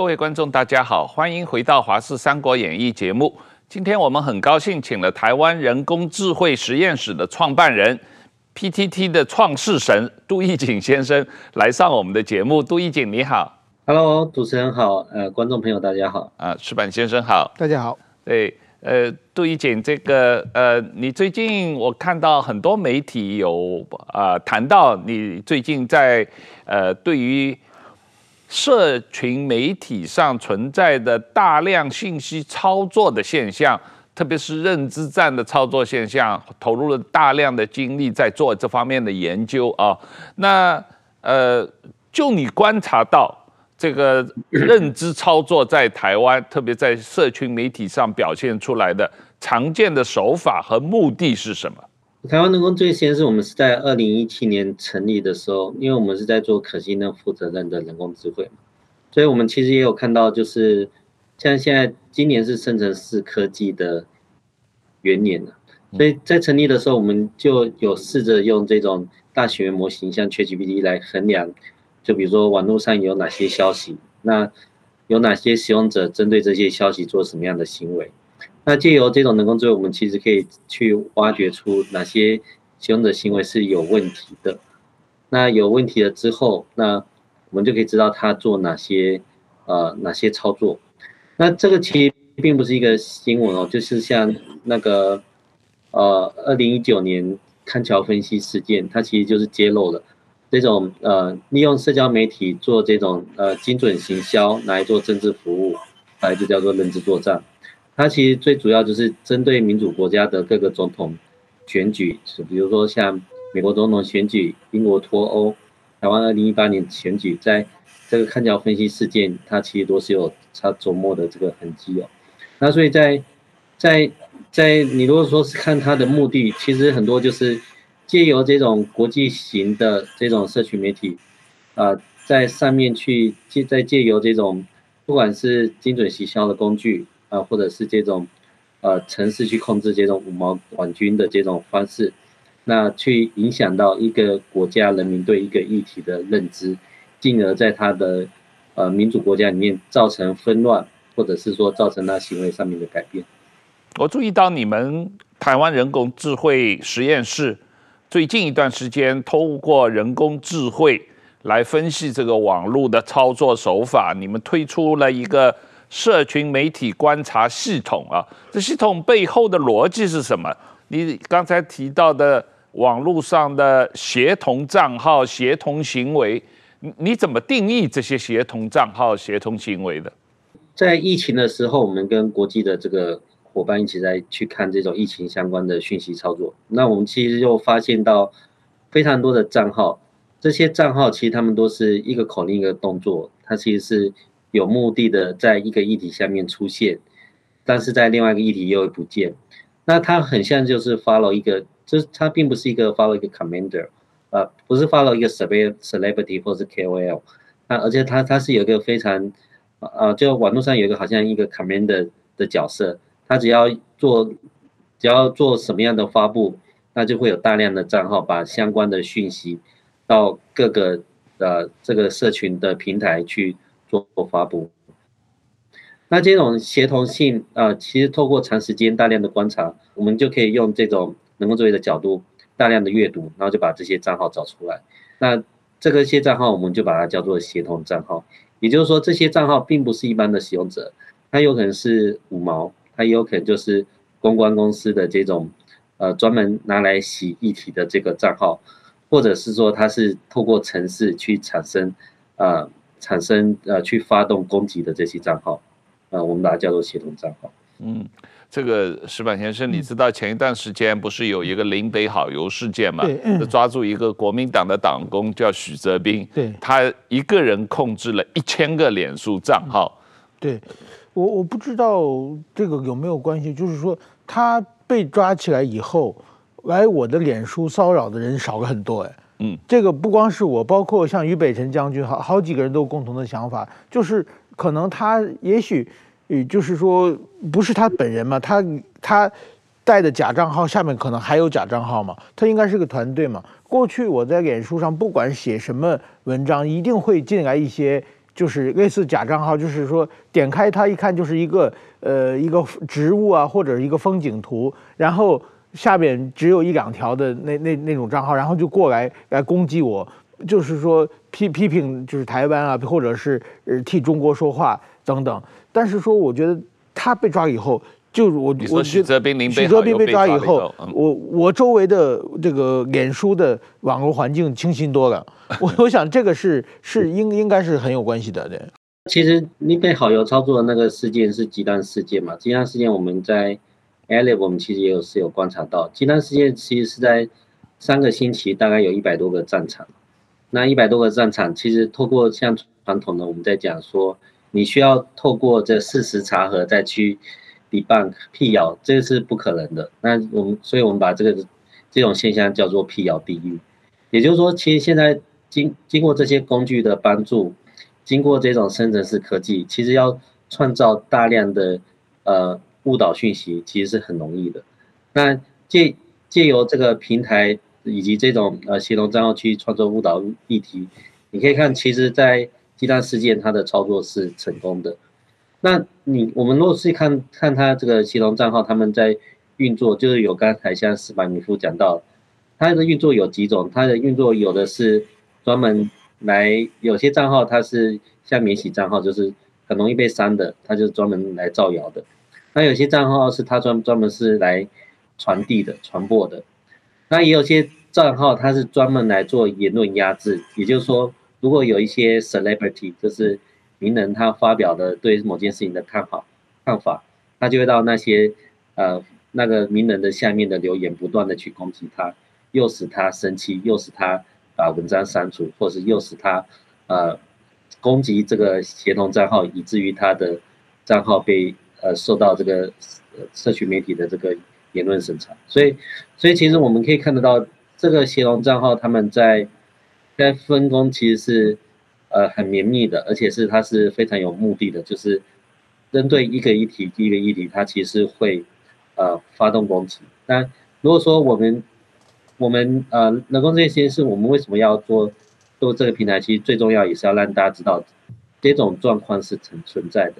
各位观众，大家好，欢迎回到《华视三国演义》节目。今天我们很高兴请了台湾人工智慧实验室的创办人，PTT 的创世神杜义景先生来上我们的节目。杜义景，你好。Hello，主持人好，呃，观众朋友大家好。啊，石板先生好，大家好。对，呃，杜义景，这个呃，你最近我看到很多媒体有啊、呃、谈到你最近在呃对于。社群媒体上存在的大量信息操作的现象，特别是认知战的操作现象，投入了大量的精力在做这方面的研究啊。那呃，就你观察到这个认知操作在台湾，特别在社群媒体上表现出来的常见的手法和目的是什么？台湾人工智慧实验室，我们是在二零一七年成立的时候，因为我们是在做可信任、负责任的人工智慧嘛，所以我们其实也有看到，就是像现在今年是生成式科技的元年了，所以在成立的时候，我们就有试着用这种大型模型，像 ChatGPT 来衡量，就比如说网络上有哪些消息，那有哪些使用者针对这些消息做什么样的行为。那借由这种人工智慧，我们其实可以去挖掘出哪些使用者行为是有问题的。那有问题了之后，那我们就可以知道他做哪些呃哪些操作。那这个其实并不是一个新闻哦，就是像那个呃二零一九年康桥分析事件，它其实就是揭露了这种呃利用社交媒体做这种呃精准行销来做政治服务，来就叫做认知作战。它其实最主要就是针对民主国家的各个总统选举，比如说像美国总统选举、英国脱欧、台湾二零一八年选举，在这个看桥分析事件，它其实都是有它琢磨的这个痕迹哦。那所以在在在你如果说是看它的目的，其实很多就是借由这种国际型的这种社群媒体啊、在上面去借再借由这种不管是精准行销的工具。啊，或者是这种，呃，城市去控制这种五毛网军的这种方式，那去影响到一个国家人民对一个议题的认知，进而在他的呃民主国家里面造成纷乱，或者是说造成他行为上面的改变。我注意到你们台湾人工智慧实验室最近一段时间，通过人工智慧来分析这个网络的操作手法，你们推出了一个。社群媒体观察系统啊，这系统背后的逻辑是什么？你刚才提到的网络上的协同账号、协同行为，你怎么定义这些协同账号、协同行为的？在疫情的时候，我们跟国际的这个伙伴一起在去看这种疫情相关的讯息操作，那我们其实就发现到非常多的账号，这些账号其实他们都是一个口令一个动作，它其实是。有目的的在一个议题下面出现，但是在另外一个议题又会不见，那它很像就是 follow 一个，就是它并不是一个 follow 一个 commander，呃，不是 follow 一个 celebrity 或是 KOL，那而且它它是有一个非常，呃，就网络上有一个好像一个 commander 的角色，他只要做只要做什么样的发布，那就会有大量的账号把相关的讯息到各个呃这个社群的平台去。做发布，那这种协同性啊、其实透过长时间大量的观察，我们就可以用这种人工智慧的角度，大量的阅读，然后就把这些账号找出来。那这个些账号，我们就把它叫做协同账号。也就是说，这些账号并不是一般的使用者，它有可能是五毛，它也有可能就是公关公司的这种呃专门拿来洗议题的这个账号，或者是说它是透过程式去产生啊。呃产生呃去发动攻击的这些账号，呃，我们把它叫做协同账号。嗯，这个石板先生，你知道前一段时间不是有一个林北好游事件吗？对，嗯，抓住一个国民党的党工叫许泽斌，对，他一个人控制了一千个脸书账号。对，我我不知道这个有没有关系，就是说他被抓起来以后，来我的脸书骚扰的人少了很多，哎。嗯，这个不光是我，包括像于北辰将军，好好几个人都有共同的想法，就是可能他也许，呃，就是说不是他本人嘛，他他带的假账号下面可能还有假账号嘛，他应该是个团队嘛。过去我在脸书上不管写什么文章，一定会进来一些。就是类似假账号，就是说点开它一看就是一个呃一个植物啊或者一个风景图，然后下边只有一两条的那那那种账号，然后就过来来攻击我，就是说批批评就是台湾啊，或者是呃替中国说话等等。但是说我觉得他被抓以后。就我我许泽斌许泽斌被抓以后，我我周围的这个脸书的网络环境清新多了。我我想这个是是应应该是很有关系的。对，其实你被好友操作的那个事件是极端事件嘛？极端事件我们在 Ali，我们其实也有是有观察到，鸡蛋事件其实是在三个星期大概有一百多个战场。那一百多个战场，其实透过像传统的我们在讲说，你需要透过这事实查核再去。debunk 辟谣，这个是不可能的。那我们，所以我们把这个这种现象叫做辟谣地狱。也就是说，其实现在经经过这些工具的帮助，经过这种生成式科技，其实要创造大量的呃误导讯息，其实是很容易的。那借借由这个平台以及这种呃协同账号去创作误导议题，你可以看，其实在鸡蛋事件它的操作是成功的。那你我们如果是看看他这个协同账号，他们在运作，就是有刚才像斯巴米夫讲到，它的运作有几种，它的运作有的是专门来，有些账号它是像免洗账号，就是很容易被删的，它就是专门来造谣的。那有些账号是他专专门是来传递的、传播的。那也有些账号它是专门来做言论压制，也就是说，如果有一些 celebrity 就是。名人他发表的对某件事情的看法看法，他就会到那些呃那个名人的下面的留言，不断的去攻击他，诱使他生气，诱使他把文章删除，或是诱使他呃攻击这个协同账号，以至于他的账号被呃受到这个社群媒体的这个言论审查。所以，所以其实我们可以看得到，这个协同账号他们在在分工其实是。呃，很绵密的，而且是它是非常有目的的，就是针对一个议题，第一个议题，它其实会呃发动攻击。那如果说我们我们呃人工智能实验室，我们为什么要做做这个平台？其实最重要也是要让大家知道这种状况是存存在的。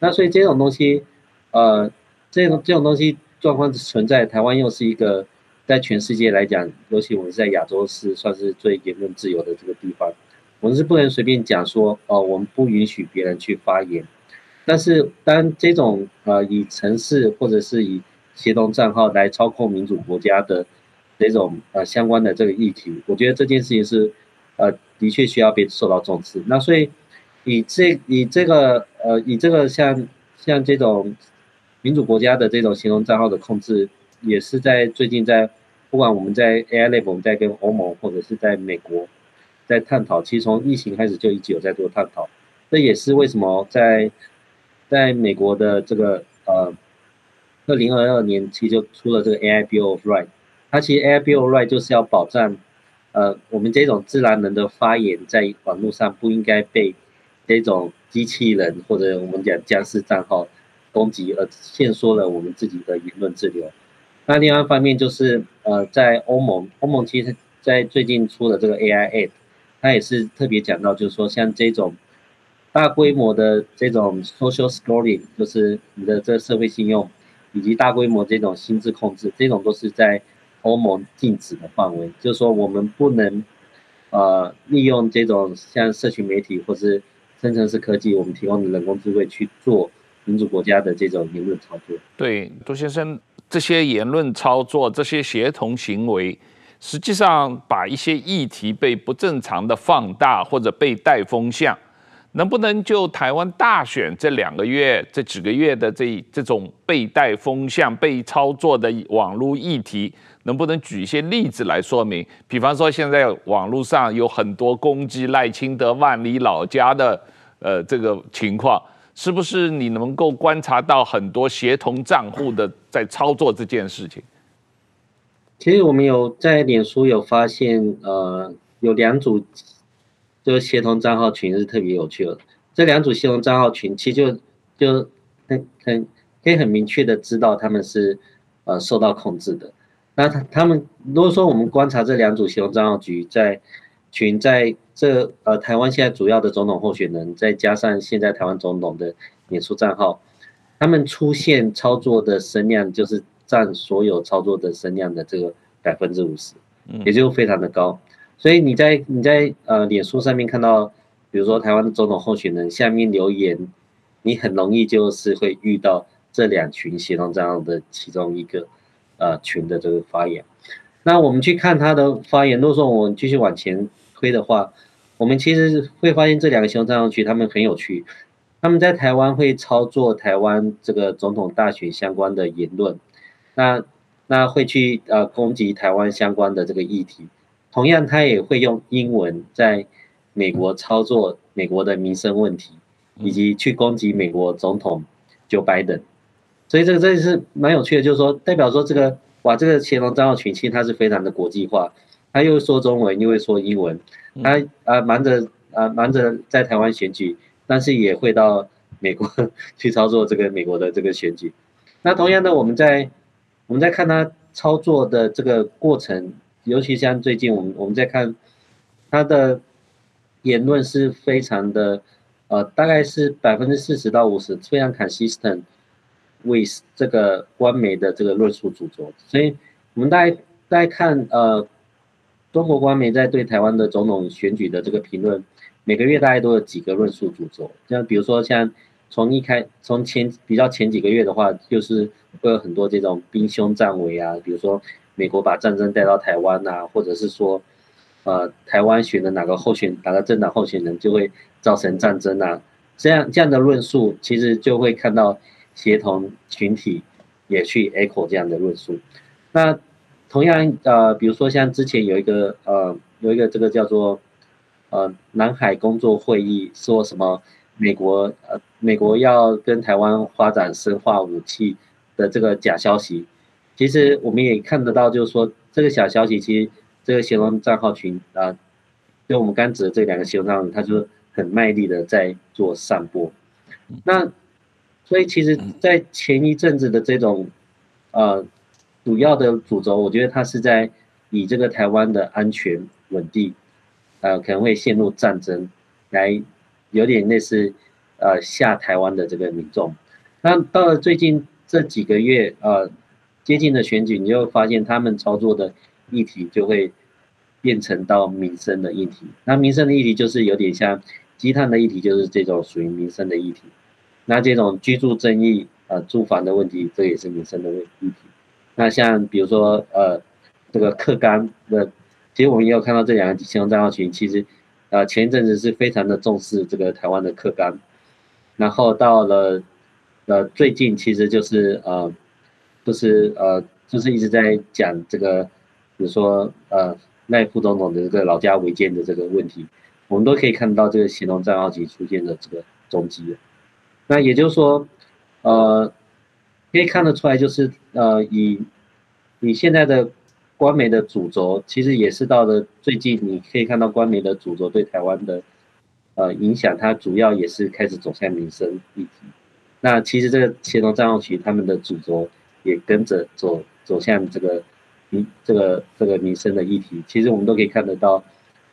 那所以这种东西，呃，这种这种东西状况存在，台湾又是一个在全世界来讲，尤其我们在亚洲是算是最言论自由的这个地方。我们是不能随便讲说，哦，我们不允许别人去发言。但是，当这种呃以城市或者是以协同账号来操控民主国家的这种呃相关的这个议题，我觉得这件事情是呃的确需要被受到重视。那所以以这以这个呃以这个像像这种民主国家的这种形容账号的控制，也是在最近在不管我们在 AI Lab 我们在跟欧盟或者是在美国。在探讨，其实从疫情开始就一直有在做探讨，这也是为什么在在美国的这个呃二零二二年其实就出了这个 AI Bill of Right 它其实 AI Bill of Right 就是要保障呃我们这种自然人的发言在网络上不应该被这种机器人或者我们讲僵尸账号攻击而限缩了我们自己的言论自由。那另外一方面就是呃在欧盟，欧盟其实在最近出了这个 AI Act。它也是特别讲到，就是说像这种大规模的这种 social scoring，就是你的这个社会信用，以及大规模这种心智控制，这种都是在欧盟禁止的范围。就是说我们不能呃利用这种像社群媒体或是生成式科技，我们提供的人工智慧去做民主国家的这种言论操作。对，周先生，这些言论操作，这些协同行为。实际上，把一些议题被不正常的放大或者被带风向，能不能就台湾大选这两个月、这几个月的这这种被带风向、被操作的网络议题，能不能举一些例子来说明？比方说，现在网络上有很多攻击赖清德万里老家的呃这个情况，是不是你能够观察到很多协同账户的在操作这件事情？其实我们有在脸书有发现，呃，有两组这个协同账号群是特别有趣的。这两组协同账号群其实就就很很可以很明确的知道他们是呃受到控制的。那他他们如果说我们观察这两组协同账号局在群在这呃台湾现在主要的总统候选人，再加上现在台湾总统的演出账号，他们出现操作的声量就是占所有操作的声量的这个百分之五十，也就非常的高。所以你在你在呃脸书上面看到，比如说台湾的总统候选人下面留言，你很容易就是会遇到这两群协同账号的其中一个呃群的这个发言。那我们去看他的发言，如果说我们继续往前推的话，我们其实会发现这两个协同账号群他们很有趣，他们在台湾会操作台湾这个总统大选相关的言论，那那会去呃攻击台湾相关的这个议题，同样他也会用英文在美国操作美国的民生问题，以及去攻击美国总统 Joe Biden，所以这个这是蛮有趣的，就是说代表说这个。哇，这个协同账号群其实他是非常的国际化，他又说中文又会说英文，他啊忙着啊忙着在台湾选举，但是也会到美国 去操作这个美国的这个选举。那同样的，我们在我们在看他操作的这个过程，尤其像最近我们我们在看他的言论是非常的呃，大概是百分之四十到五十，非常 consistent with 这个官媒的这个论述主轴，所以我们大家大家看呃，中国官媒在对台湾的总统选举的这个评论，每个月大概都有几个论述主轴，像比如说像从一开从前比较前几个月的话，就是会有很多这种兵凶战危啊，比如说美国把战争带到台湾啊，或者是说呃台湾选的哪个候选哪个政党候选人就会造成战争啊，这样这样的论述其实就会看到。协同群体也去 echo 这样的论述，那同样呃，比如说像之前有一个呃有一个这个叫做呃南海工作会议，说什么美国呃美国要跟台湾发展生化武器的这个假消息，其实我们也看得到，就是说这个小消息其实这个协同账号群啊、呃，就我们刚指的这两个协同账号，他就很卖力的在做散播，那。所以其实，在前一阵子的这种，呃，主要的主轴，我觉得它是在以这个台湾的安全稳定，呃，可能会陷入战争，来有点类似，呃，吓台湾的这个民众。那到了最近这几个月，呃，接近的选举，你就发现他们操作的议题就会变成到民生的议题。那民生的议题就是有点像积碳的议题，就是这种属于民生的议题。那这种居住争议，呃，住房的问题，这也是民生的问议题。那像比如说，呃，这个课纲的，其实我们也有看到这两个协同账号群，其实，呃，前一阵子是非常的重视这个台湾的课纲，然后到了，呃，最近其实就是呃，就是呃，就是一直在讲这个，比如说呃，赖副总统的这个老家违建的这个问题，我们都可以看到这个协同账号群出现的这个踪迹。那也就是说，呃，可以看得出来，就是呃，以你现在的官媒的主轴，其实也是到了最近，你可以看到官媒的主轴对台湾的呃影响，它主要也是开始走向民生议题。那其实这个协同账号群他们的主轴也跟着走走向这个民这个这个民生的议题。其实我们都可以看得到，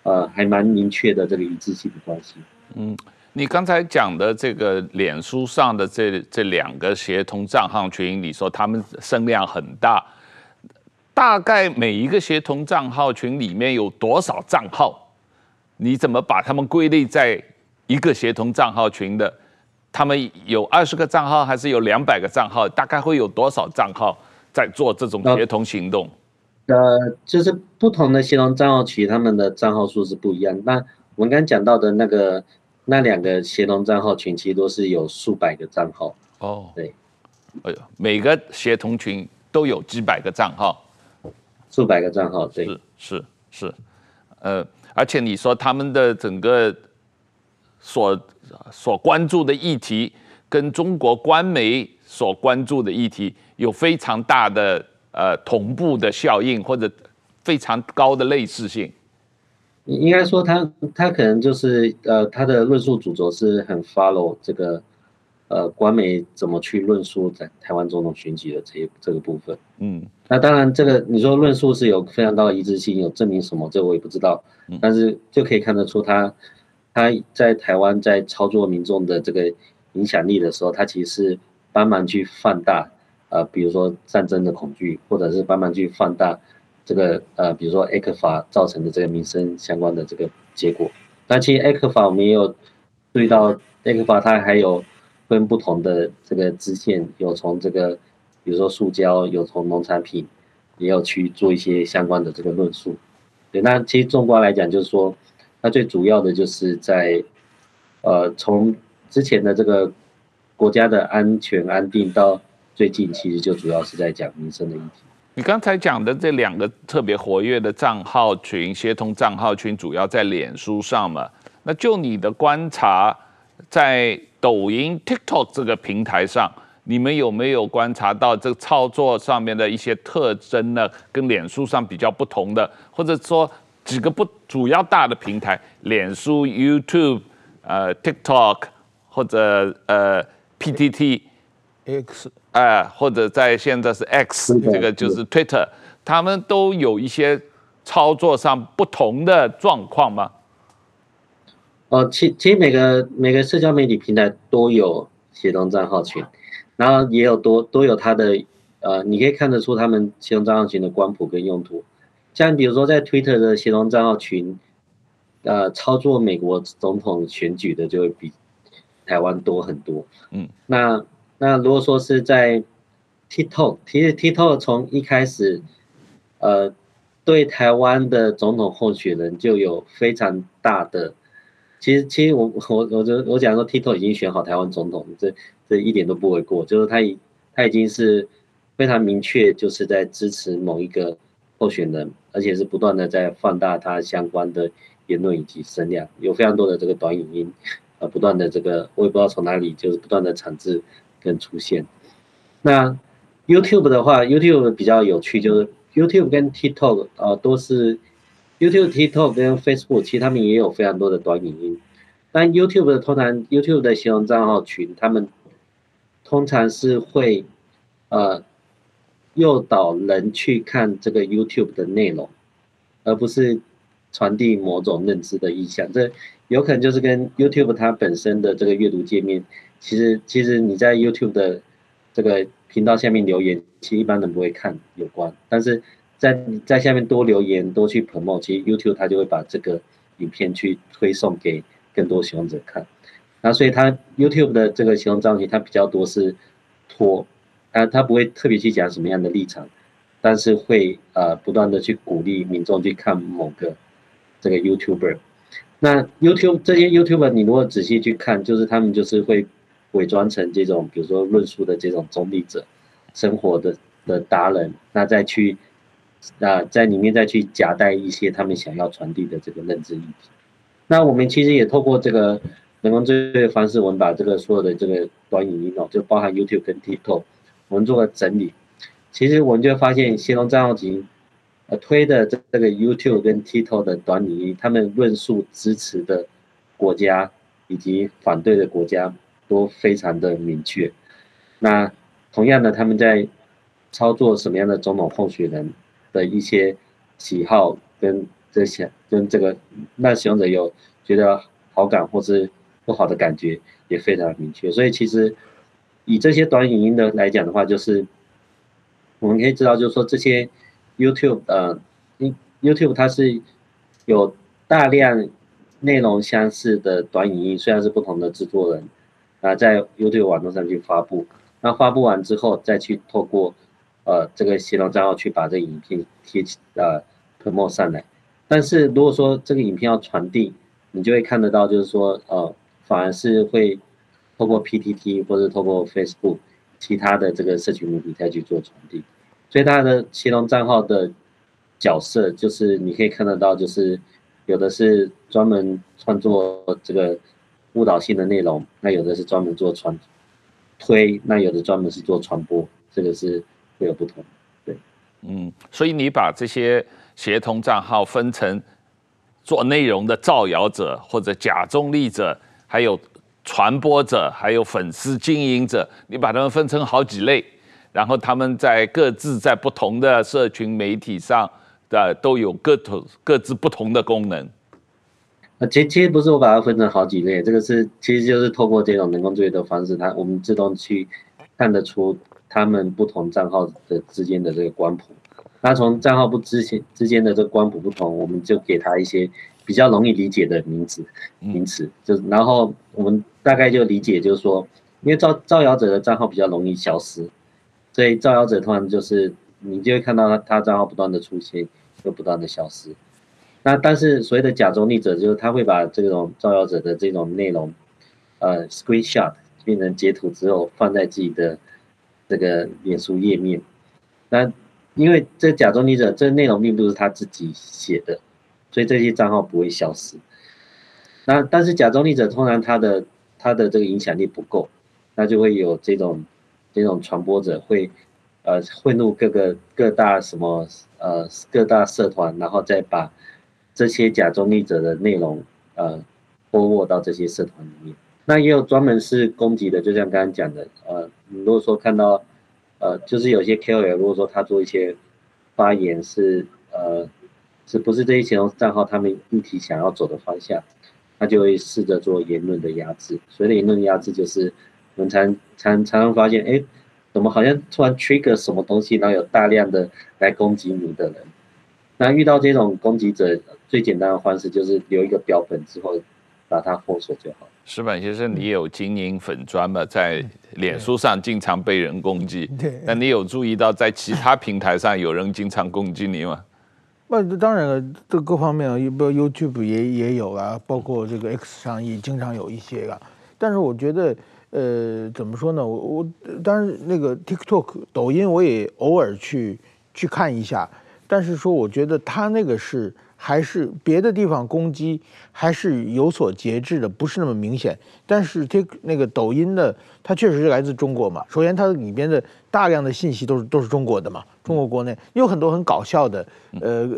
呃，还蛮明确的这个一致性的关系。嗯。你刚才讲的这个脸书上的这这两个协同账号群，你说他们声量很大，大概每一个协同账号群里面有多少账号？你怎么把他们归类在一个协同账号群的？他们有二十个账号，还是有两百个账号？大概会有多少账号在做这种协同行动？呃，就是不同的协同账号群，他们的账号数是不一样。那我们刚刚讲到的那个。那两个协同账号群其实都是有数百个账号哦，对，哎呦，每个协同群都有几百个账号，数百个账号，对，是是是，呃，而且你说他们的整个所所关注的议题，跟中国官媒所关注的议题有非常大的呃同步的效应，或者非常高的类似性。应该说他他可能就是呃他的论述主轴是很 follow 这个呃，官媒怎么去论述在台湾总统选举的这这个部分。嗯，那当然，这个你说论述是有非常高的一致性，有证明什么，这个我也不知道。但是就可以看得出他，他在台湾在操作民众的这个影响力的时候，他其实是帮忙去放大，呃，比如说战争的恐惧，或者是帮忙去放大这个呃，比如说 ECFA 造成的这个民生相关的这个结果。那其实 ECFA 我们也有注意到，ECFA 它还有。分不同的这个支线，有从这个，比如说塑胶，有从农产品，也有去做一些相关的这个论述。对，那其实纵观来讲，就是说，它最主要的就是在，呃，从之前的这个国家的安全安定到最近，其实就主要是在讲民生的议题。你刚才讲的这两个特别活跃的账号群，协同账号群，主要在脸书上嘛？那就你的观察，在抖音、TikTok 这个平台上，你们有没有观察到这个操作上面的一些特征呢？跟脸书上比较不同的，或者说几个不主要大的平台，脸书、YouTube、呃 TikTok 或者呃 PTT、X，呃或者在现在是 X，这个就是 Twitter，他们都有一些操作上不同的状况吗？哦，其其实每个每个社交媒体平台都有协同账号群，然后也有多都有它的呃，你可以看得出他们协同账号群的光谱跟用途。像比如说在 Twitter 的协同账号群，呃，操作美国总统选举的就会比台湾多很多。嗯，那那如果说是在 TikTok，其实 TikTok 从一开始，呃，对台湾的总统候选人就有非常大的。其实，其实我我我就我讲说，TikTok 已经选好台湾总统，这这一点都不为过。就是他已他已经是非常明确，就是在支持某一个候选人，而且是不断的在放大他相关的言论以及声量，有非常多的这个短影音，呃，不断的这个我也不知道从哪里就是不断的产制跟出现。那 YouTube 的话，YouTube 比较有趣，就是 YouTube 跟 TikTok、呃、都是。YouTube、TikTok 跟 Facebook，其实他们也有非常多的短影音，但 YouTube 的通常 YouTube 的形容账号群，他们通常是会呃诱导人去看这个 YouTube 的内容，而不是传递某种认知的意向。这有可能就是跟 YouTube 它本身的这个阅读界面，其实其实你在 YouTube 的这个频道下面留言，其实一般人不会看有关，但是。在在下面多留言，多去 promote，其实 YouTube 它就会把这个影片去推送给更多使用者看。那所以它 YouTube 的这个使用章节，它比较多是拖，他他不会特别去讲什么样的立场，但是会呃不断的去鼓励民众去看某个这个 YouTuber。那 YouTube 这些 YouTuber 你如果仔细去看，就是他们就是会伪装成这种比如说论述的这种中立者，生活的的达人，那再去。那在里面再去夹带一些他们想要传递的这个认知议题。那我们其实也透过这个人工智能的方式，我们把这个所有的这个短影音哦，就包含 YouTube 跟 TikTok，我们做个整理。其实我们就发现，协同账号群呃推的这这个 YouTube 跟 TikTok 的短影音，他们论述支持的国家以及反对的国家都非常的明确。那同样的，他们在操作什么样的总统候选人？的一些喜好跟这些跟这个让使用者有觉得好感或是不好的感觉也非常明确，所以其实以这些短影音的来讲的话，就是我们可以知道，就是说这些 YouTube 呃，YouTube 它是有大量内容相似的短影音，虽然是不同的制作人啊，在 YouTube 网络上去发布，那发布完之后再去透过。呃，这个协同账号去把这影片贴呃 promote 上来，但是如果说这个影片要传递，你就会看得到，就是说呃，反而是会透过 PTT 或者透过 Facebook 其他的这个社群媒体再去做传递，所以它的协同账号的角色就是你可以看得到，就是有的是专门创作这个误导性的内容，那有的是专门做传推，那有的专门是做传播，这个是。会有不同，对，嗯，所以你把这些协同账号分成做内容的造谣者或者假中立者，还有传播者，还有粉丝经营者，你把他们分成好几类，然后他们在各自在不同的社群媒体上的都有各同各自不同的功能。啊，其其实不是我把它分成好几类，这个是其实就是透过这种人工智慧的方式，它我们自动去看得出他们不同账号的之间的这个光谱。那从账号不之间之间的这个光谱不同，我们就给他一些比较容易理解的名词名词，就然后我们大概就理解就是说，因为造造谣者的账号比较容易消失，所以造谣者通常就是你就会看到他他账号不断的出现又不断的消失。那但是所谓的假中立者就是他会把这种造谣者的这种内容，呃，screenshot 变成截图之后放在自己的这个脸书页面，那。因为这假中立者，这内容并不是他自己写的，所以这些账号不会消失。那但是假中立者通常他的他的这个影响力不够，那就会有这种这种传播者会呃混入各个各大什么呃各大社团，然后再把这些假中立者的内容呃 forward 到这些社团里面。那也有专门是攻击的，就像刚刚讲的，呃，你如果说看到。呃，就是有些 KOL，如果说他做一些发言是呃，是不是这些前用账号他们议题想要走的方向，他就会试着做言论的压制。所谓的言论压制，就是我们常常常常发现，哎，怎么好像突然 trigger 什么东西，然后有大量的来攻击你的人。那遇到这种攻击者，最简单的方式就是留一个标本之后，把它封锁就好。石板先生，你有经营粉砖吗？在脸书上经常被人攻击，对。那你有注意到在其他平台上有人经常攻击你吗？那当然了，这各方面啊，比如 YouTube 也也有啊，包括这个 X 上也经常有一些啊。但是我觉得，呃，怎么说呢？我我当然那个 TikTok、抖音我也偶尔去去看一下，但是说我觉得他那个是。还是别的地方攻击还是有所节制的，不是那么明显。但是这那个抖音的，它确实是来自中国嘛。首先，它里边的大量的信息都是都是中国的嘛，中国国内有很多很搞笑的呃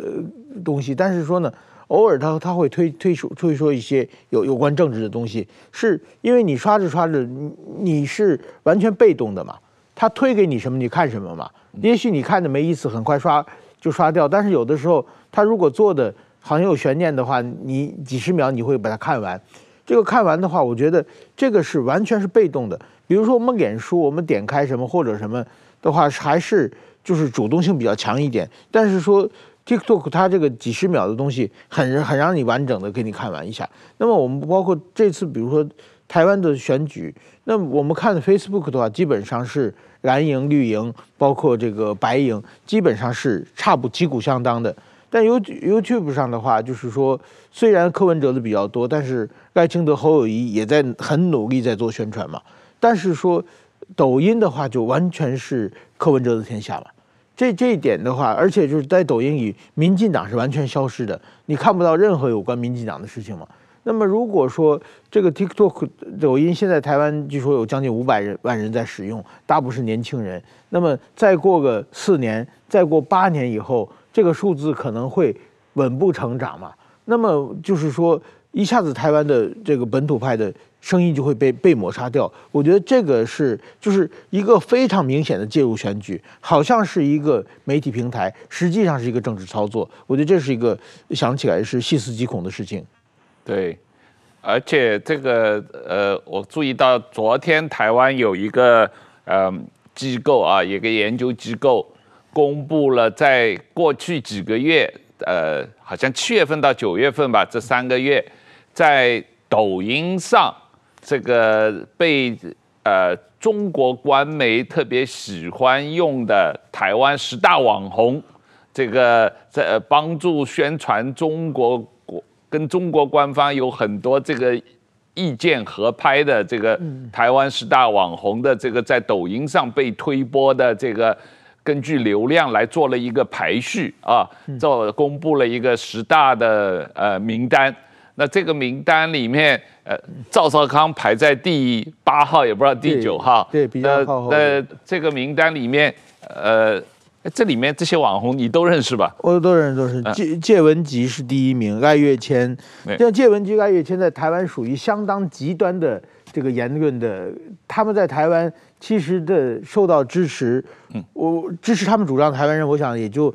东西。但是说呢，偶尔他他会推推出推出一些有有关政治的东西，是因为你刷着刷着，你你是完全被动的嘛。他推给你什么你看什么嘛。也许你看着没意思，很快刷就刷掉。但是有的时候。他如果做的好像有悬念的话，你几十秒你会把它看完。这个看完的话，我觉得这个是完全是被动的。比如说我们脸书，我们点开什么或者什么的话，还是就是主动性比较强一点。但是说 TikTok 它这个几十秒的东西，很很让你完整的给你看完一下。那么我们包括这次，比如说台湾的选举，那我们看 Facebook 的话，基本上是蓝营、绿营，包括这个白营，基本上是差不旗鼓相当的。但 You YouTube 上的话，就是说，虽然柯文哲的比较多，但是赖清德、侯友谊也在很努力在做宣传嘛。但是说抖音的话，就完全是柯文哲的天下了。这这一点的话，而且就是在抖音里，民进党是完全消失的，你看不到任何有关民进党的事情嘛。那么如果说这个 TikTok 抖音现在台湾据说有将近五百人万人在使用，大部分是年轻人。那么再过个四年，再过八年以后。这个数字可能会稳步成长嘛？那么就是说，一下子台湾的这个本土派的声音就会被被抹杀掉。我觉得这个是就是一个非常明显的介入选举，好像是一个媒体平台，实际上是一个政治操作。我觉得这是一个想起来是细思极恐的事情。对，而且这个呃，我注意到昨天台湾有一个呃机构啊，一个研究机构。公布了在过去几个月，呃，好像七月份到九月份吧，这三个月，在抖音上这个被呃中国官媒特别喜欢用的台湾十大网红，这个在帮助宣传中国国跟中国官方有很多这个意见合拍的这个台湾十大网红的这个在抖音上被推播的这个。根据流量来做了一个排序啊，做公布了一个十大的呃名单。那这个名单里面，呃，赵少康排在第八号，也不知道第九号。对，比较靠后。呃，这个名单里面，呃，这里面这些网红你都认识吧？我都认识，都是介介文吉是第一名，赖岳谦。像介文吉、赖月谦在台湾属于相当极端的这个言论的，他们在台湾其实的受到支持，嗯，我支持他们主张台湾人，我想也就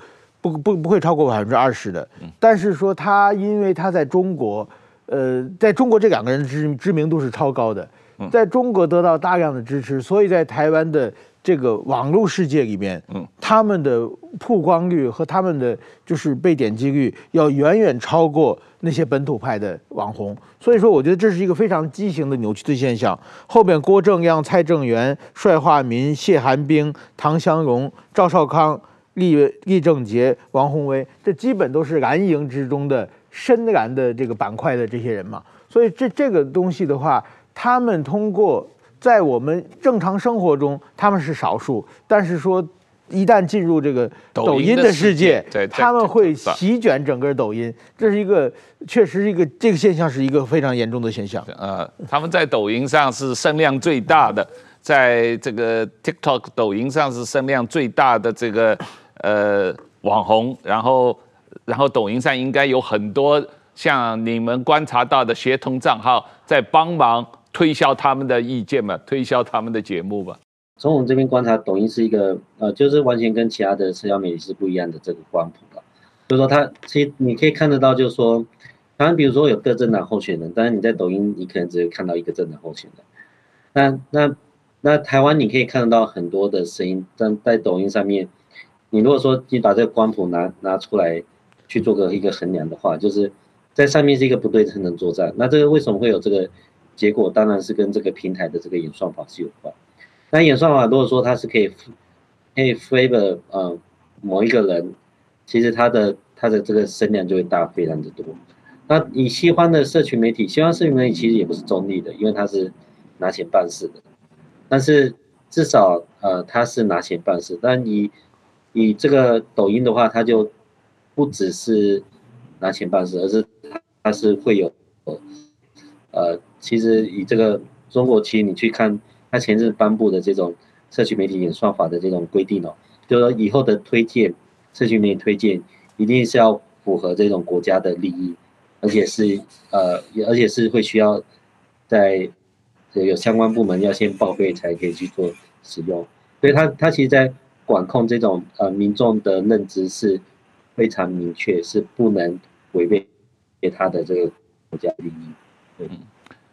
不不不会超过百分之二十的。但是说他因为他在中国，呃，在中国这两个人知知名度是超高的，在中国得到大量的支持，所以在台湾的。这个网络世界里面，嗯，他们的曝光率和他们的就是被点击率要远远超过那些本土派的网红，所以说我觉得这是一个非常畸形的扭曲的现象。后边郭正亮、蔡正元、帅化民、谢寒冰、唐湘龙、赵少康、李李正杰、王宏威，这基本都是蓝营之中的深蓝的这个板块的这些人嘛。所以这这个东西的话，他们通过。在我们正常生活中，他们是少数，但是说一旦进入这个抖音的世界，他们会席卷整个抖音，这是一个确实是一个这个现象是一个非常严重的现象。呃，他们在抖音上是声量最大的，在这个 TikTok 抖音上是声量最大的这个呃网红，然后然后抖音上应该有很多像你们观察到的协同账号在帮忙。推销他们的意见嘛，推销他们的节目吧。从我们这边观察，抖音是一个呃，就是完全跟其他的社交媒体是不一样的这个光谱吧。就是说，它其实你可以看得到，就是说，当然比如说有各政党候选人，但是你在抖音你可能只有看到一个政党候选人。那那那台湾你可以看得到很多的声音，但在抖音上面，你如果说你把这个光谱拿拿出来去做个一个衡量的话，就是在上面是一个不对称的作战。那这个为什么会有这个？结果当然是跟这个平台的这个演算法是有关。那演算法如果说它是可以可以 favor 呃某一个人，其实它的它的这个声量就会大非常的多。那你喜欢的社群媒体，喜欢社群媒体其实也不是中立的，因为它是拿钱办事的。但是至少呃它是拿钱办事。但以以这个抖音的话，它就不只是拿钱办事，而是它是会有呃。其实以这个中国，其实你去看他前日颁布的这种社区媒体演算法的这种规定哦，就是说以后的推荐社区媒体推荐一定是要符合这种国家的利益，而且是呃，而且是会需要在有相关部门要先报备才可以去做使用，所以他他其实在管控这种呃民众的认知是非常明确，是不能违背给他的这个国家利益，对。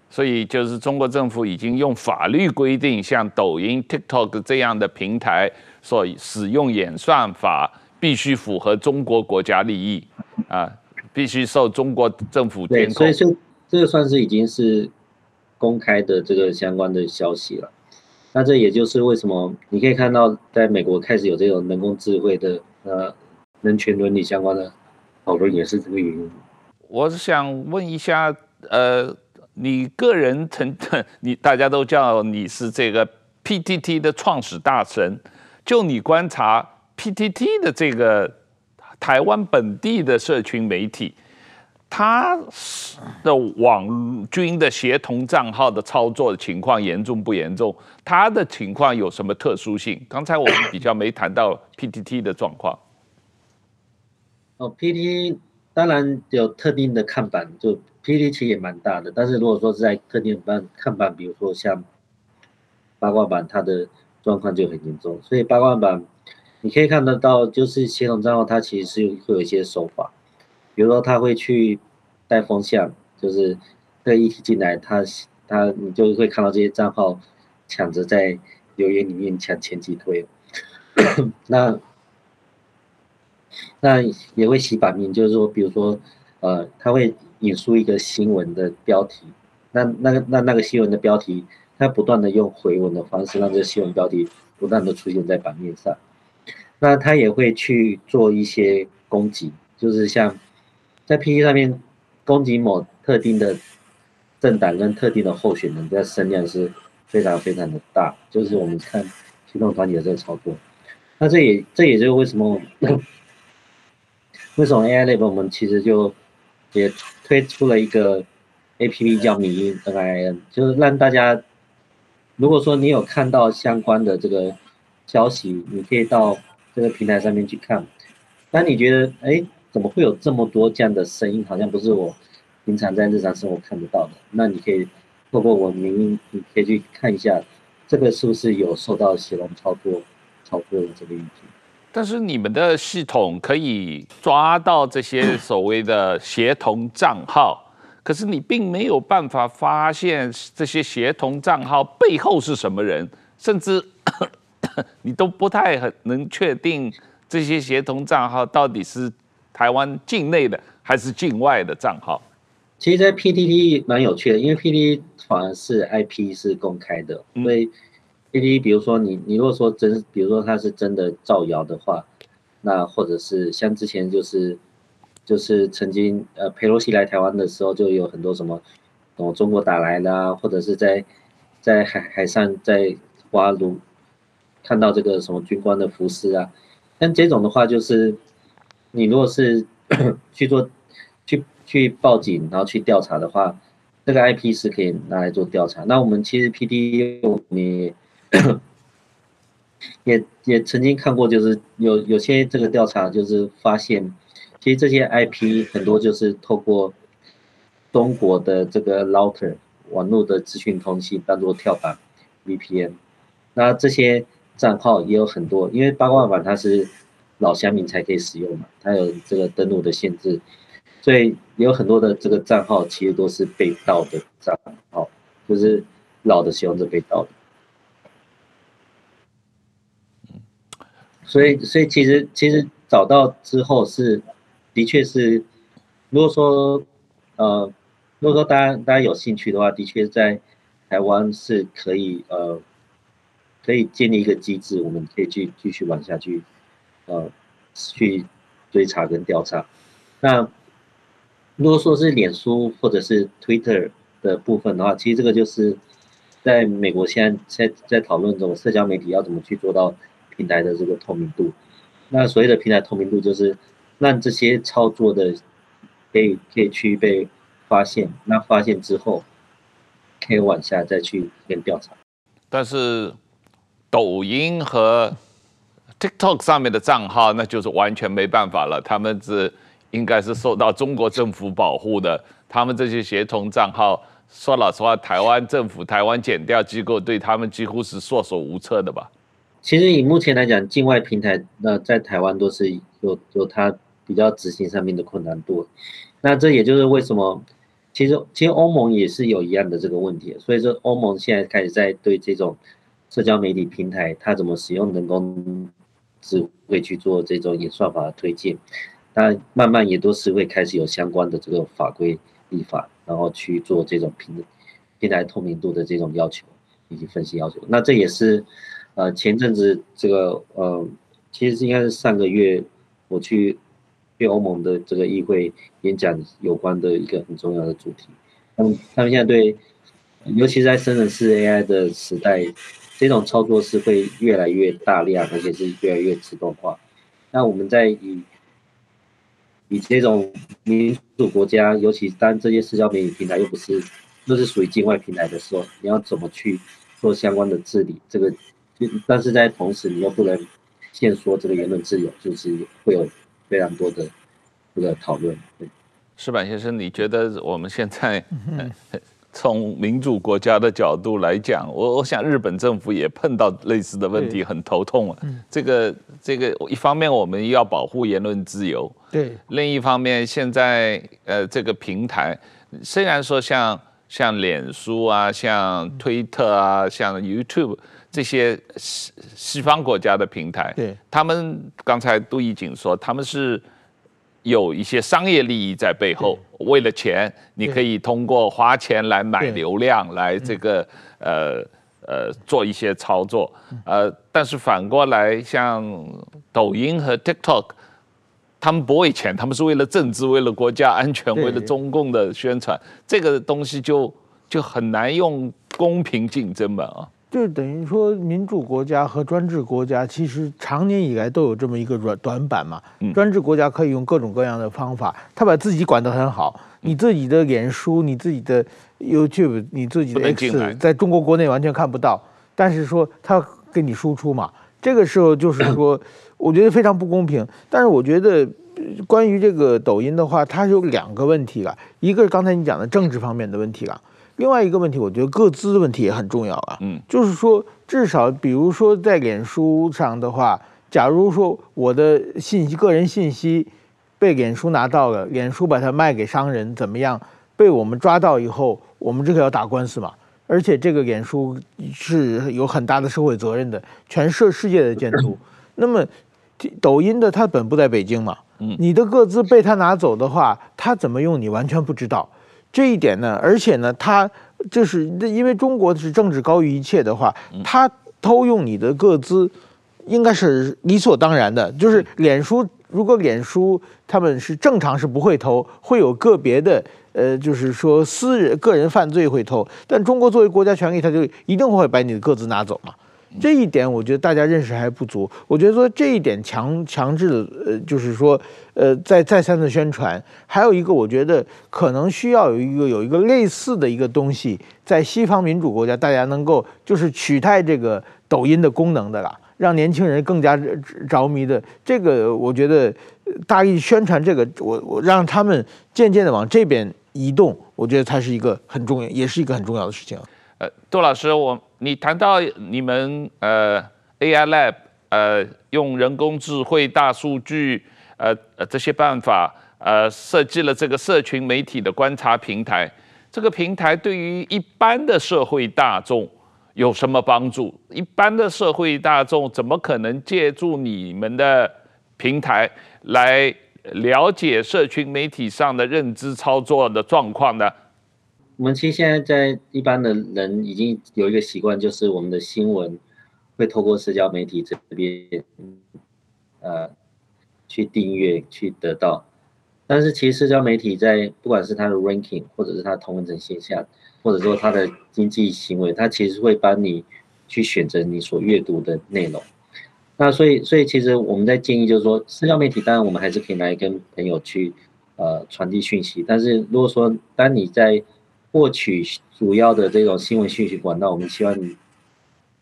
所以就是中国政府已经用法律规定，像抖音、TikTok 这样的平台所使用演算法，必须符合中国国家利益啊，必须受中国政府监控。所以说这个算是已经是公开的这个相关的消息了。那这也就是为什么你可以看到，在美国开始有这种人工智慧的呃人权伦理相关的讨论，也是这个原因。我是想问一下，呃。你个人成，你大家都叫你是这个 PTT 的创始大神，就你观察 PTT 的这个台湾本地的社群媒体，他的网军的协同账号的操作情况严重不严重？他的情况有什么特殊性？刚才我们比较没谈到 PTT 的状况。哦，PTT 当然有特定的看板就。PTT 其实也蛮大的，但是如果说是在特定版看板，比如说像八卦版，它的状况就很严重。所以八卦版你可以看得到，就是协同账号它其实是会有一些手法，比如说他会去带风向，就是这个议题进来，他他你就会看到这些账号抢着在留言里面抢前几推，那那也会洗版面，就是说，比如说呃，他会。引述一个新闻的标题，那那个那那个新闻的标题，他不断的用回文的方式让这个新闻标题不断的出现在版面上，那他也会去做一些攻击，就是像在 PT 上面攻击某特定的政党跟特定的候选人，这声量是非常非常的大，就是我们看行动团体的这个操作，那这也这也就是为什么为什么 AI Lab 我们其实就也。推出了一个 A P P 叫米因 N I N，就是让大家，如果说你有看到相关的这个消息，你可以到这个平台上面去看。当你觉得，哎，怎么会有这么多这样的声音，好像不是我平常在日常生活看得到的，那你可以透过我名，你可以去看一下，这个是不是有受到协同操作操作的这个议题。但是你们的系统可以抓到这些 所谓的协同账号，可是你并没有办法发现这些协同账号背后是什么人，甚至 你都不太很能确定这些协同账号到底是台湾境内的还是境外的账号。其实，在 PTT 蛮有趣的，因为 PTT 反而是 IP 是公开的，所以 PTT 比如说你你如果说真，比如说他是真的造谣的话，那或者是像之前就是就是曾经呃佩洛西来台湾的时候，就有很多什么从中国打来的啊，或者是在在海海上在挖炉看到这个什么军官的服饰啊，但这种的话就是你如果是 去做。去去报警，然后去调查的话，这个 IP 是可以拿来做调查。那我们其实 PD 你 也也曾经看过，就是有有些这个调查就是发现，其实这些 IP 很多就是透过中国的这个 router 网络的资讯通信当做跳板 VPN。那这些账号也有很多，因为八卦版它是老乡民才可以使用嘛，它有这个登录的限制。所以有很多的这个账号其实都是被盗的账号，就是老的使用者被盗的。所以，所以其实其实找到之后是，的确是，如果说呃，如果说大家大家有兴趣的话，的确在台湾是可以呃，可以建立一个机制，我们可以去继续往下去呃去追查跟调查。那如果说是脸书或者是 Twitter 的部分的话，其实这个就是在美国现在在在讨论这种社交媒体要怎么去做到平台的这个透明度。那所谓的平台透明度，就是让这些操作的可以可以去被发现，那发现之后可以往下再去跟调查。但是抖音和 TikTok 上面的账号，那就是完全没办法了，他们是。应该是受到中国政府保护的，他们这些协同账号，说老实话，台湾政府、台湾检调机构对他们几乎是束手无策的吧？其实以目前来讲，境外平台那在台湾都是有有它比较执行上面的困难度。那这也就是为什么，其实其实欧盟也是有一样的这个问题，所以说欧盟现在开始在对这种社交媒体平台，它怎么使用人工智慧去做这种演算法的推荐。但慢慢也都是会开始有相关的这个法规立法，然后去做这种平平台透明度的这种要求以及分析要求。那这也是，呃，前阵子这个呃，其实应该是上个月我去对欧盟的这个议会演讲有关的一个很重要的主题。他们他们现在对，尤其在深圳市 AI 的时代，这种操作是会越来越大量，而且是越来越自动化。那我们在以以这种民主国家，尤其当这些社交媒体平台又不是都是属于境外平台的时候，你要怎么去做相关的治理？这个，但是在同时你又不能限缩这个言论自由，就是会有非常多的这个讨论。对，石板先生，你觉得我们现在？从民主国家的角度来讲，我我想日本政府也碰到类似的问题，很头痛啊。这个这个，一方面我们要保护言论自由，对；另一方面，现在呃，这个平台虽然说像像脸书啊、像推特啊、像 YouTube 这些西西方国家的平台，对，他们刚才杜奕瑾说他们是。有一些商业利益在背后，为了钱，你可以通过花钱来买流量，来这个呃呃做一些操作，呃，但是反过来，像抖音和 TikTok，他们不为钱，他们是为了政治，为了国家安全，为了中共的宣传，这个东西就就很难用公平竞争嘛啊。就等于说，民主国家和专制国家其实长年以来都有这么一个软短板嘛。专制国家可以用各种各样的方法，他把自己管得很好。你自己的脸书、你自己的 YouTube、你自己的 X，在中国国内完全看不到。但是说他给你输出嘛，这个时候就是说，我觉得非常不公平。但是我觉得，关于这个抖音的话，它有两个问题了，一个是刚才你讲的政治方面的问题了。另外一个问题，我觉得个资的问题也很重要啊。嗯，就是说，至少比如说在脸书上的话，假如说我的信息、个人信息被脸书拿到了，脸书把它卖给商人，怎么样？被我们抓到以后，我们这个要打官司嘛。而且这个脸书是有很大的社会责任的，全社世界的监督。那么，抖音的它本部在北京嘛，你的个资被他拿走的话，他怎么用你完全不知道。这一点呢，而且呢，他就是因为中国是政治高于一切的话，他偷用你的个资，应该是理所当然的。就是脸书，如果脸书他们是正常是不会偷，会有个别的。呃，就是说私人个人犯罪会偷，但中国作为国家权力，他就一定会把你的个资拿走嘛。这一点我觉得大家认识还不足。我觉得说这一点强强制的，呃，就是说，呃，再再三的宣传。还有一个，我觉得可能需要有一个有一个类似的一个东西，在西方民主国家，大家能够就是取代这个抖音的功能的啦，让年轻人更加着迷的。这个我觉得大力宣传这个，我我让他们渐渐的往这边。移动，我觉得它是一个很重要，也是一个很重要的事情。呃，杜老师，我你谈到你们呃 AI Lab 呃用人工智慧、大数据呃呃这些办法呃设计了这个社群媒体的观察平台，这个平台对于一般的社会大众有什么帮助？一般的社会大众怎么可能借助你们的平台来？了解社群媒体上的认知操作的状况呢？我们其实现在在一般的人已经有一个习惯，就是我们的新闻会透过社交媒体这边，呃，去订阅去得到。但是其实社交媒体在不管是它的 ranking，或者是它的同文层现象，或者说它的经济行为，它其实会帮你去选择你所阅读的内容。那所以，所以其实我们在建议就是说，社交媒体当然我们还是可以来跟朋友去呃传递讯息，但是如果说当你在获取主要的这种新闻讯息管道，我们希望你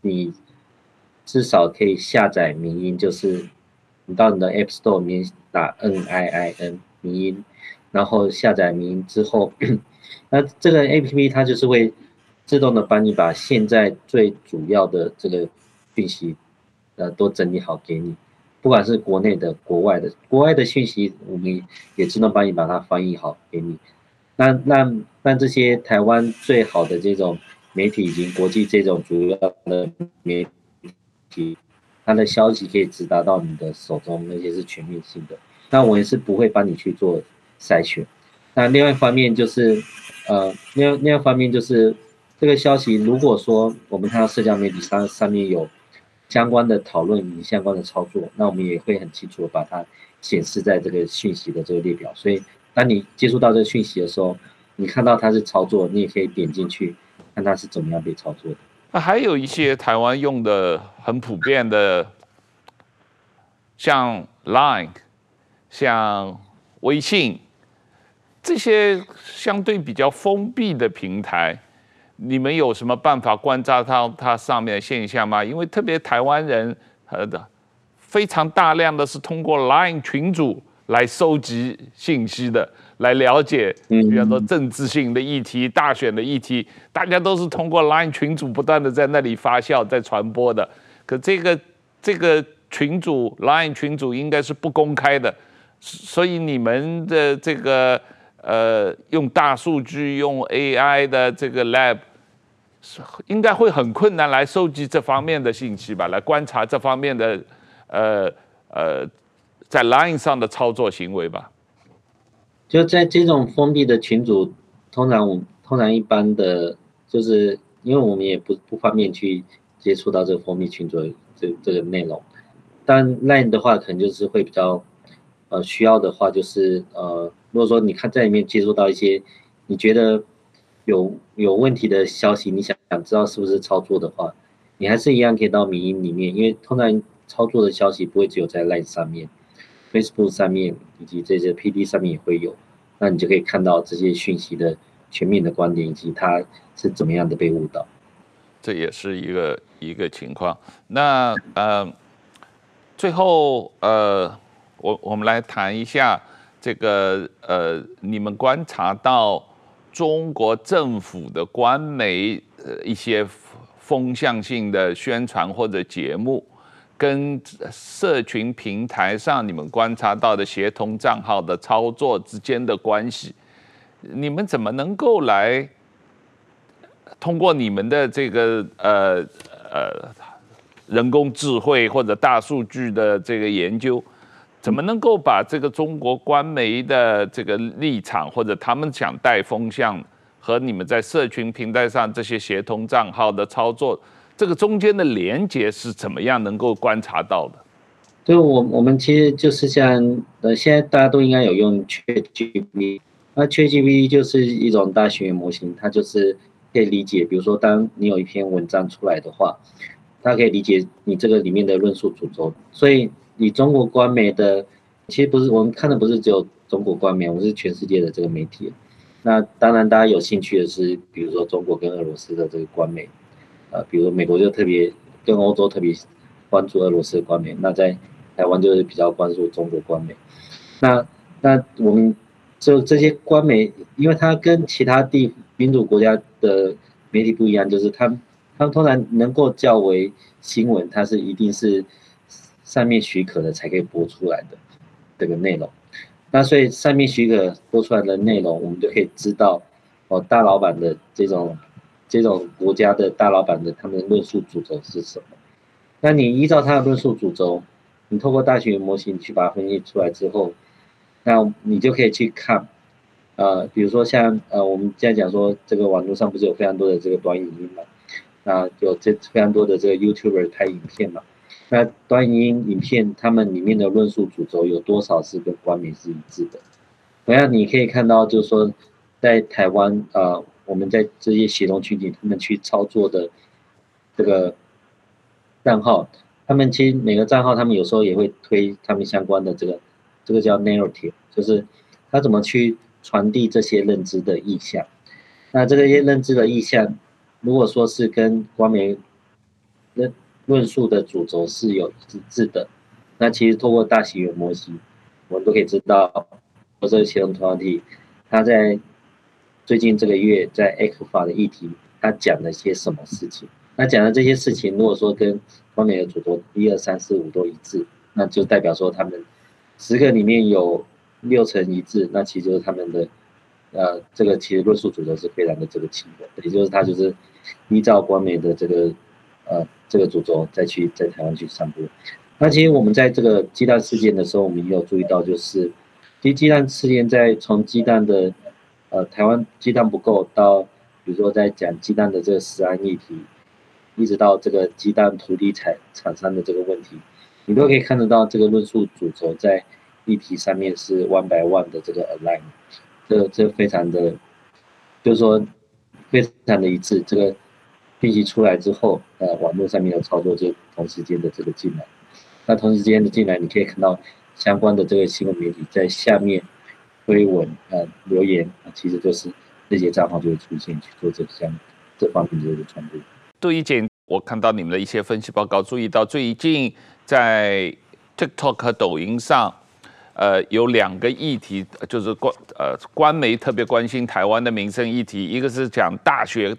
你至少可以下载迷因，就是你到你的 App Store 里面打 N I I N 迷因，然后下载迷因之后，那这个 APP 它就是会自动的帮你把现在最主要的这个讯息。呃，都整理好给你，不管是国内的、国外的，国外的讯息，我们也自动帮你把它翻译好给你。那那那这些台湾最好的这种媒体以及国际这种主要的媒体，它的消息可以直达到你的手中，那些是全面性的。那我也是不会帮你去做筛选。那另外一方面就是，呃，另外另外一方面就是这个消息，如果说我们看到社交媒体上上面有。相关的讨论与相关的操作，那我们也会很清楚的把它显示在这个讯息的这个列表。所以，当你接触到这个讯息的时候，你看到它是操作，你也可以点进去看它是怎么样被操作的。那还有一些台湾用的很普遍的，像 Line、像微信这些相对比较封闭的平台。你们有什么办法观察到它上面的现象吗？因为特别台湾人呃的非常大量的是通过 Line 群组来收集信息的，来了解，比方说政治性的议题、大选的议题，大家都是通过 Line 群组不断的在那里发酵、在传播的。可这个这个群组 Line 群组应该是不公开的，所以你们的这个呃用大数据、用 AI 的这个 Lab。是应该会很困难来收集这方面的信息吧，来观察这方面的，呃呃，在 Line 上的操作行为吧。就在这种封闭的群组，通常我通常一般的，就是因为我们也不不方便去接触到这个封闭群组这这个内容，但 Line 的话可能就是会比较，呃，需要的话就是呃，如果说你看在里面接触到一些你觉得。有有问题的消息，你想想知道是不是操作的话，你还是一样可以到迷因里面，因为通常操作的消息不会只有在 Line 上面，Facebook 上面以及这些 PD 上面也会有，那你就可以看到这些讯息的全面的观点以及它是怎么样的被误导，这也是一个一个情况。那呃，最后呃，我我们来谈一下这个呃，你们观察到。中国政府的官媒呃一些风向性的宣传或者节目，跟社群平台上你们观察到的协同账号的操作之间的关系，你们怎么能够来通过你们的这个呃呃人工智慧或者大数据的这个研究？怎么能够把这个中国官媒的这个立场，或者他们想带风向，和你们在社群平台上这些协同账号的操作，这个中间的连接是怎么样能够观察到的？对，我我们其实就是像呃，现在大家都应该有用 ChatGPT，那 ChatGPT 就是一种大型模型，它就是可以理解，比如说当你有一篇文章出来的话，它可以理解你这个里面的论述主轴，所以。你中国官媒的，其实不是我们看的，不是只有中国官媒，我们是全世界的这个媒体。那当然，大家有兴趣的是，比如说中国跟俄罗斯的这个官媒，呃，比如美国就特别跟欧洲特别关注俄罗斯的官媒，那在台湾就是比较关注中国官媒。那那我们就这些官媒，因为它跟其他地民主国家的媒体不一样，就是它它通常能够较为新闻，它是一定是。上面许可的才可以播出来的这个内容，那所以上面许可播出来的内容，我们就可以知道哦，大老板的这种这种国家的大老板的他们的论述主轴是什么？那你依照他的论述主轴，你透过大型模型去把它分析出来之后，那你就可以去看，呃，比如说像呃，我们现在讲说这个网络上不是有非常多的这个短影音嘛，那有这非常多的这个 YouTuber 拍影片嘛。那短影音影片，他们里面的论述主轴有多少是跟官媒是一致的？同样，你可以看到，就是说，在台湾、呃，我们在这些协同群体，他们去操作的这个账号，他们其实每个账号，他们有时候也会推他们相关的这个，这个叫 narrative，就是他怎么去传递这些认知的意向。那这个些认知的意向，如果说是跟光媒论。论述的主轴是有一致的，那其实透过大型语言模型，我们都可以知道，我这个协同团体，他在最近这个月在 ECFA 的议题，他讲了些什么事情？那讲的这些事情，如果说跟光美的主轴一二三四五都一致，那就代表说他们十个里面有六成一致，那其实就是他们的呃这个其实论述主轴是非常的这个清楚，也就是他就是依照光美的这个呃。这个主轴再去在台湾去散布。那其实我们在这个鸡蛋事件的时候，我们也有注意到，就是其实鸡蛋事件在从鸡蛋的呃台湾鸡蛋不够到，比如说在讲鸡蛋的这个食安议题，一直到这个鸡蛋土地产厂商的这个问题，你都可以看得到这个论述主轴在议题上面是 one by one 的这个 align，这这非常的，就是说非常的一致，这个。信息出来之后，呃，网络上面的操作就同时间的这个进来，那同时间的进来，你可以看到相关的这个新闻媒体在下面推文，呃，留言，其实就是这些账号就会出现去做这项这方面的传播。杜一简，我看到你们的一些分析报告，注意到最近在 TikTok 和抖音上，呃，有两个议题，就是官呃官媒特别关心台湾的民生议题，一个是讲大学。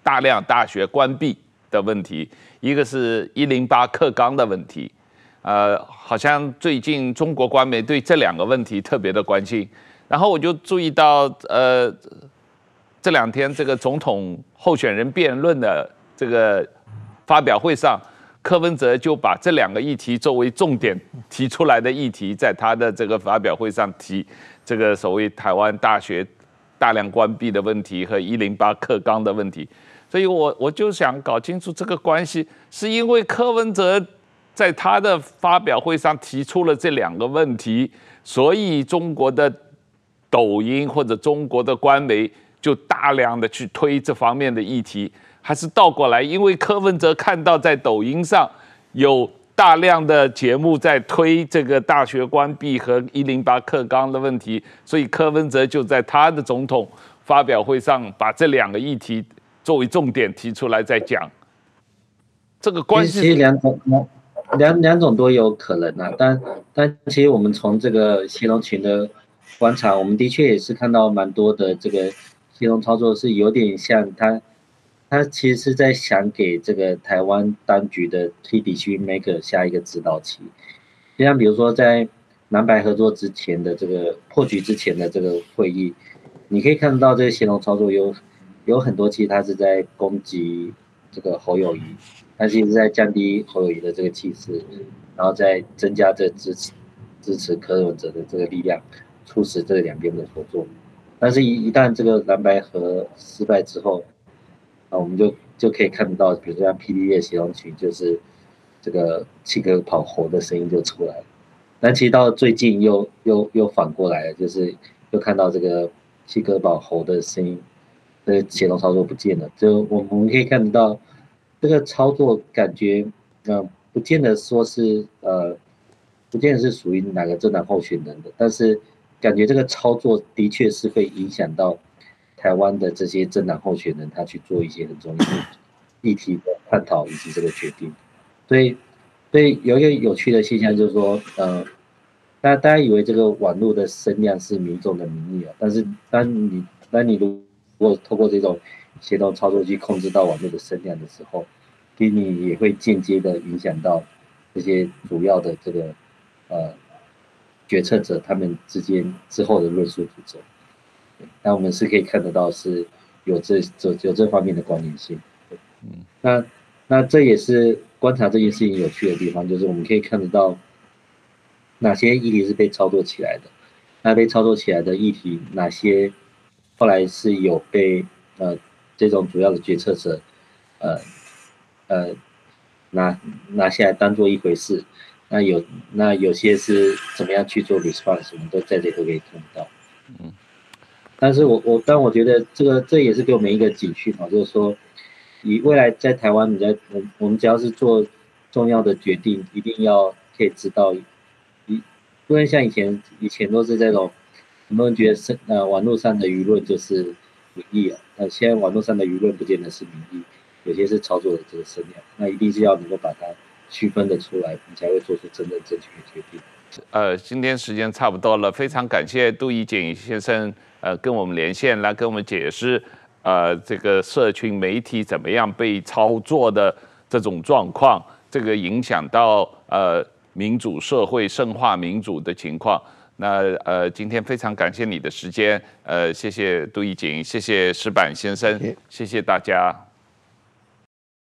大量大学关闭的问题，一个是一零八课纲的问题，呃，好像最近中国官媒对这两个问题特别的关心。然后我就注意到，呃，这两天这个总统候选人辩论的这个发表会上，柯文哲就把这两个议题作为重点提出来的议题，在他的这个发表会上提这个所谓台湾大学大量关闭的问题和一零八课纲的问题。所以我我就想搞清楚这个关系，是因为柯文哲在他的发表会上提出了这两个问题，所以中国的抖音或者中国的官媒就大量的去推这方面的议题，还是倒过来，因为柯文哲看到在抖音上有大量的节目在推这个大学关闭和一零八课纲的问题，所以柯文哲就在他的总统发表会上把这两个议题。作为重点提出来再讲，这个关系两两种都有可能啊，但但其实我们从这个协同群的观察，我们的确也是看到蛮多的这个协同操作是有点像他，他其实是在想给这个台湾当局的 TDC Maker 下一个指导棋，就像比如说在南白合作之前的这个破局之前的这个会议，你可以看到这个协同操作有有很多其实他是在攻击这个侯友谊，他其实是在降低侯友谊的这个气势，然后再增加这支持支持柯文哲的这个力量，促使这两边的合作。但是，一一旦这个蓝白合失败之后，啊，我们就就可以看得到，比如说像 PDD 协同群，就是这个七哥跑猴的声音就出来了。但其实到最近又又又反过来了，就是又看到这个七哥跑猴的声音，这个协同操作不见了。就我我们可以看得到，这个操作感觉，嗯，不见得说是呃，不见得是属于哪个政党候选人的，但是。感觉这个操作的确是会影响到台湾的这些政党候选人，他去做一些很重要的 议题的探讨以及这个决定。所以，所以有一个有趣的现象就是说，呃，大家大家以为这个网络的声量是民众的民意啊，但是当你当你如果透过这种协同操作去控制到网络的声量的时候，给你也会间接的影响到这些主要的这个呃。决策者他们之间之后的论述主轴，那我们是可以看得到是有这这有这方面的关联性。嗯，那那这也是观察这件事情有趣的地方，就是我们可以看得到哪些议题是被操作起来的，那被操作起来的议题哪些后来是有被呃这种主要的决策者呃呃拿拿下来当做一回事。那有那有些是怎么样去做 response，我们都在这里都可以看到。嗯，但是我我但我觉得这个这也是给我们一个警讯嘛，就是说，以未来在台湾，你在我我们只要是做重要的决定，一定要可以知道，一不能像以前以前都是这种，很多人觉得是呃网络上的舆论就是民意啊，那现在网络上的舆论不见得是民意，有些是操作的这个声量，那一定是要能够把它。区分的出来，你才会做出真正正确的决定。呃，今天时间差不多了，非常感谢杜奕瑾先生，呃，跟我们连线来跟我们解释，呃，这个社群媒体怎么样被操作的这种状况，这个影响到呃民主社会深化民主的情况。那呃，今天非常感谢你的时间，呃，谢谢杜奕景，谢谢石板先生，谢谢大家。